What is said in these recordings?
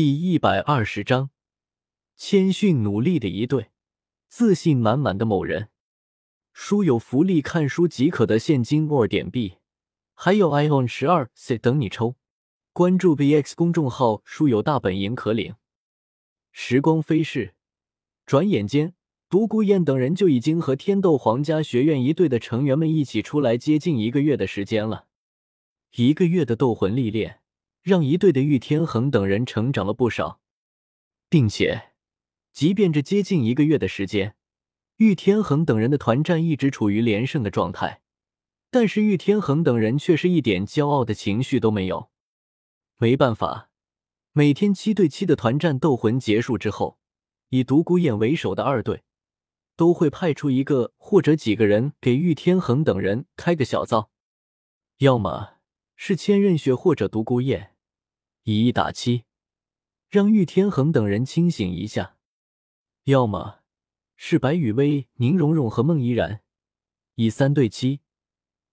第一百二十章，谦逊努力的一对，自信满满的某人。书有福利，看书即可得现金或点币，还有 iPhone 十二 C 等你抽。关注 VX 公众号，书有大本营可领。时光飞逝，转眼间，独孤雁等人就已经和天斗皇家学院一队的成员们一起出来接近一个月的时间了。一个月的斗魂历练。让一队的玉天恒等人成长了不少，并且，即便这接近一个月的时间，玉天恒等人的团战一直处于连胜的状态，但是玉天恒等人却是一点骄傲的情绪都没有。没办法，每天七对七的团战斗魂结束之后，以独孤雁为首的二队都会派出一个或者几个人给玉天恒等人开个小灶，要么是千仞雪或者独孤雁。以一打七，让玉天恒等人清醒一下；要么是白雨薇、宁荣荣和孟依然以三对七，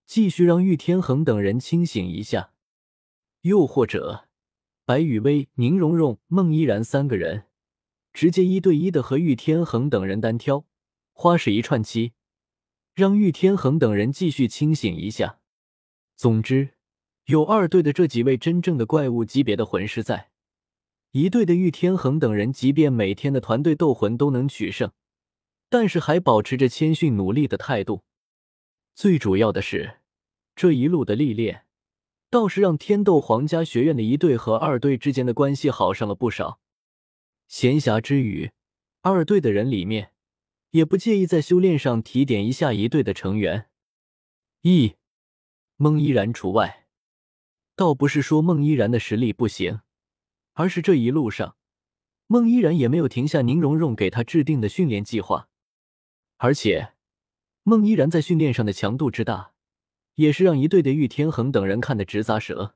继续让玉天恒等人清醒一下；又或者白雨薇、宁荣荣、孟依然三个人直接一对一的和玉天恒等人单挑，花式一串七，让玉天恒等人继续清醒一下。总之。有二队的这几位真正的怪物级别的魂师在，一队的玉天恒等人，即便每天的团队斗魂都能取胜，但是还保持着谦逊努力的态度。最主要的是，这一路的历练，倒是让天斗皇家学院的一队和二队之间的关系好上了不少。闲暇之余，二队的人里面也不介意在修炼上提点一下一队的成员，一孟依然除外。倒不是说孟依然的实力不行，而是这一路上，孟依然也没有停下宁荣荣给他制定的训练计划，而且孟依然在训练上的强度之大，也是让一队的玉天恒等人看得直咂舌。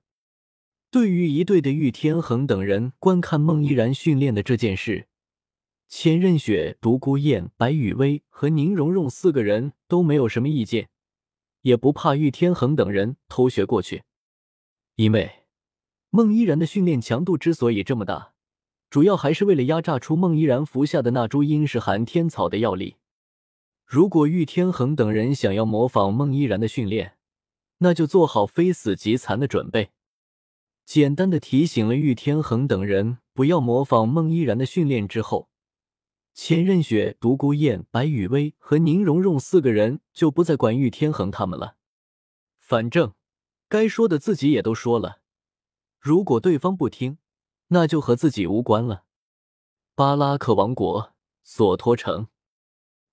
对于一队的玉天恒等人观看孟依然训练的这件事，千仞雪、独孤雁、白雨薇和宁荣荣四个人都没有什么意见，也不怕玉天恒等人偷学过去。因为孟依然的训练强度之所以这么大，主要还是为了压榨出孟依然服下的那株殷实寒天草的药力。如果玉天恒等人想要模仿孟依然的训练，那就做好非死即残的准备。简单的提醒了玉天恒等人不要模仿孟依然的训练之后，千仞雪、独孤雁、白雨薇和宁荣荣四个人就不再管玉天恒他们了。反正。该说的自己也都说了，如果对方不听，那就和自己无关了。巴拉克王国索托城，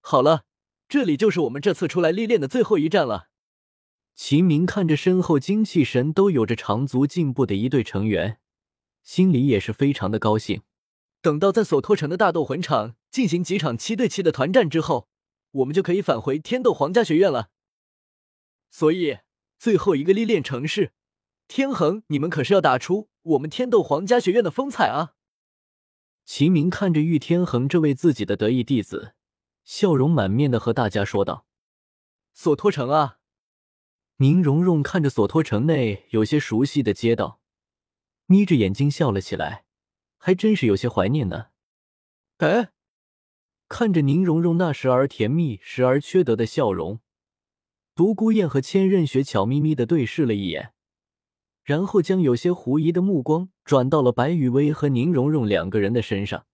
好了，这里就是我们这次出来历练的最后一站了。秦明看着身后精气神都有着长足进步的一队成员，心里也是非常的高兴。等到在索托城的大斗魂场进行几场七对七的团战之后，我们就可以返回天斗皇家学院了。所以。最后一个历练城市，天恒，你们可是要打出我们天斗皇家学院的风采啊！秦明看着玉天恒这位自己的得意弟子，笑容满面的和大家说道：“索托城啊！”宁荣荣看着索托城内有些熟悉的街道，眯着眼睛笑了起来，还真是有些怀念呢。哎，看着宁荣荣那时而甜蜜、时而缺德的笑容。独孤雁和千仞雪悄咪咪的对视了一眼，然后将有些狐疑的目光转到了白雨薇和宁荣荣两个人的身上。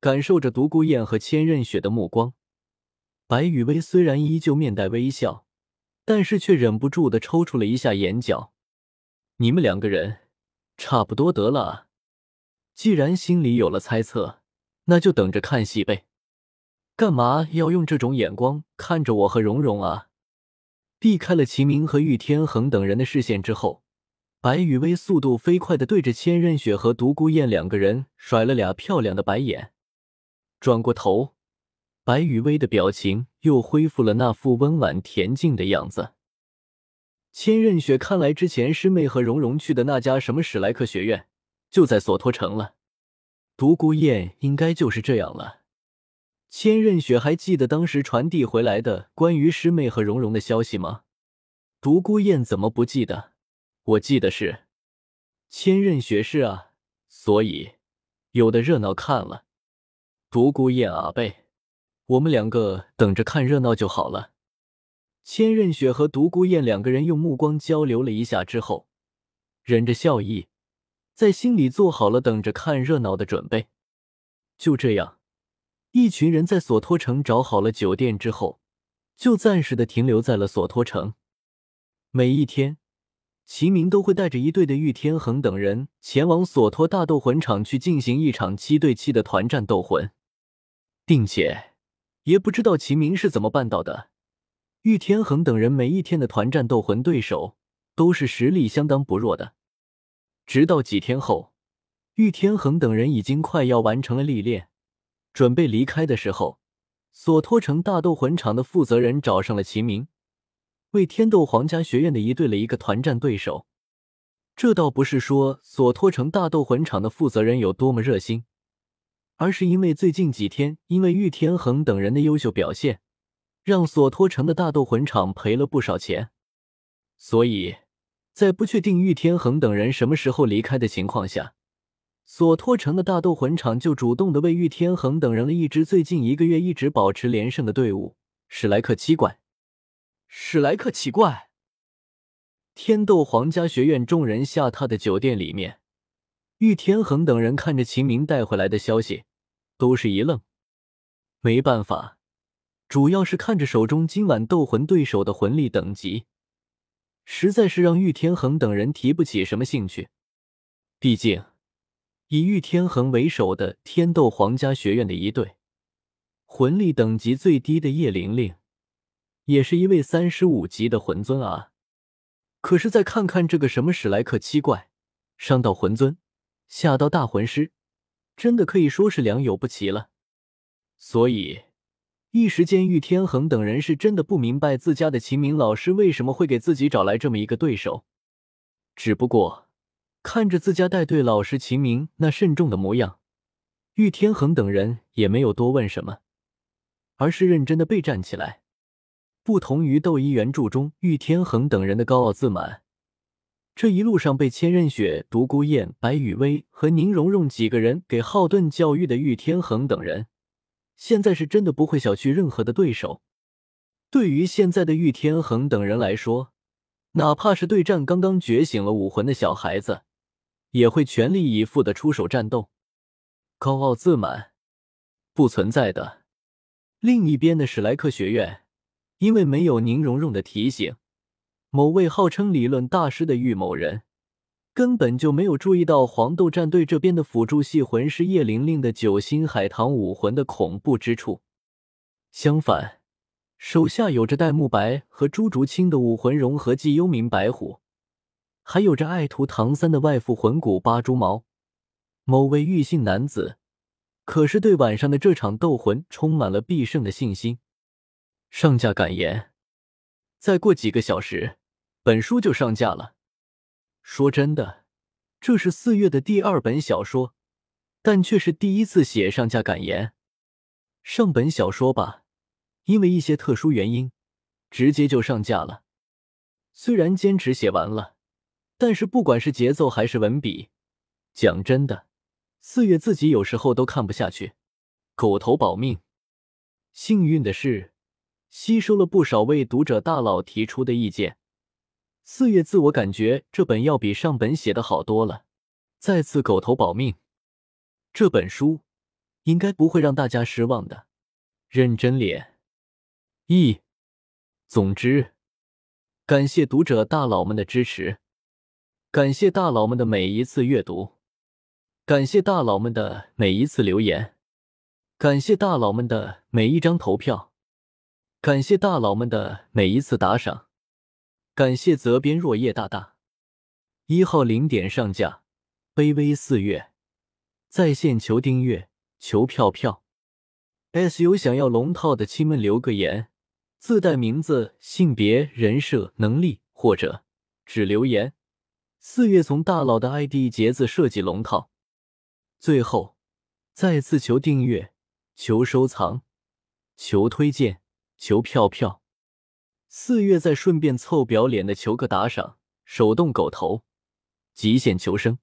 感受着独孤雁和千仞雪的目光，白雨薇虽然依旧面带微笑，但是却忍不住的抽搐了一下眼角。你们两个人差不多得了啊！既然心里有了猜测，那就等着看戏呗。干嘛要用这种眼光看着我和蓉蓉啊？避开了齐明和玉天恒等人的视线之后，白雨薇速度飞快的对着千仞雪和独孤雁两个人甩了俩漂亮的白眼，转过头，白雨薇的表情又恢复了那副温婉恬静的样子。千仞雪看来之前师妹和蓉蓉去的那家什么史莱克学院就在索托城了，独孤雁应该就是这样了。千仞雪还记得当时传递回来的关于师妹和蓉蓉的消息吗？独孤雁怎么不记得？我记得是千仞雪是啊，所以有的热闹看了。独孤雁、阿贝，我们两个等着看热闹就好了。千仞雪和独孤雁两个人用目光交流了一下之后，忍着笑意，在心里做好了等着看热闹的准备。就这样，一群人在索托城找好了酒店之后，就暂时的停留在了索托城。每一天，齐明都会带着一队的玉天恒等人前往索托大斗魂场去进行一场七对七的团战斗魂，并且也不知道齐明是怎么办到的。玉天恒等人每一天的团战斗魂对手都是实力相当不弱的。直到几天后，玉天恒等人已经快要完成了历练，准备离开的时候，索托城大斗魂场的负责人找上了齐明，为天斗皇家学院的一队了一个团战对手。这倒不是说索托城大斗魂场的负责人有多么热心，而是因为最近几天因为玉天恒等人的优秀表现。让索托城的大斗魂场赔了不少钱，所以，在不确定玉天恒等人什么时候离开的情况下，索托城的大斗魂场就主动的为玉天恒等人了一支最近一个月一直保持连胜的队伍——史莱克七怪。史莱克七怪，天斗皇家学院众人下榻的酒店里面，玉天恒等人看着秦明带回来的消息，都是一愣，没办法。主要是看着手中今晚斗魂对手的魂力等级，实在是让玉天恒等人提不起什么兴趣。毕竟，以玉天恒为首的天斗皇家学院的一队，魂力等级最低的叶玲玲，也是一位三十五级的魂尊啊。可是再看看这个什么史莱克七怪，上到魂尊，下到大魂师，真的可以说是良莠不齐了。所以。一时间，玉天恒等人是真的不明白自家的秦明老师为什么会给自己找来这么一个对手。只不过看着自家带队老师秦明那慎重的模样，玉天恒等人也没有多问什么，而是认真的备战起来。不同于斗一原著中玉天恒等人的高傲自满，这一路上被千仞雪、独孤雁、白雨薇和宁荣荣几个人给好顿教育的玉天恒等人。现在是真的不会小觑任何的对手。对于现在的玉天恒等人来说，哪怕是对战刚刚觉醒了武魂的小孩子，也会全力以赴的出手战斗。高傲自满，不存在的。另一边的史莱克学院，因为没有宁荣荣的提醒，某位号称理论大师的玉某人。根本就没有注意到黄豆战队这边的辅助系魂师叶玲玲的九星海棠武魂的恐怖之处。相反，手下有着戴沐白和朱竹清的武魂融合技幽冥白虎，还有着爱徒唐三的外附魂骨八蛛矛。某位玉姓男子可是对晚上的这场斗魂充满了必胜的信心。上架感言：再过几个小时，本书就上架了。说真的，这是四月的第二本小说，但却是第一次写上架感言。上本小说吧，因为一些特殊原因，直接就上架了。虽然坚持写完了，但是不管是节奏还是文笔，讲真的，四月自己有时候都看不下去。狗头保命。幸运的是，吸收了不少位读者大佬提出的意见。四月，自我感觉这本要比上本写的好多了。再次狗头保命，这本书应该不会让大家失望的。认真脸，一，总之，感谢读者大佬们的支持，感谢大佬们的每一次阅读，感谢大佬们的每一次留言，感谢大佬们的每一张投票，感谢大佬们的每一次打赏。感谢泽边若叶大大，一号零点上架，卑微四月，在线求订阅求票票。S 有想要龙套的亲们留个言，自带名字、性别、人设、能力，或者只留言。四月从大佬的 ID 节字设计龙套。最后再次求订阅，求收藏，求推荐，求票票。四月再顺便凑表脸的求个打赏，手动狗头，极限求生。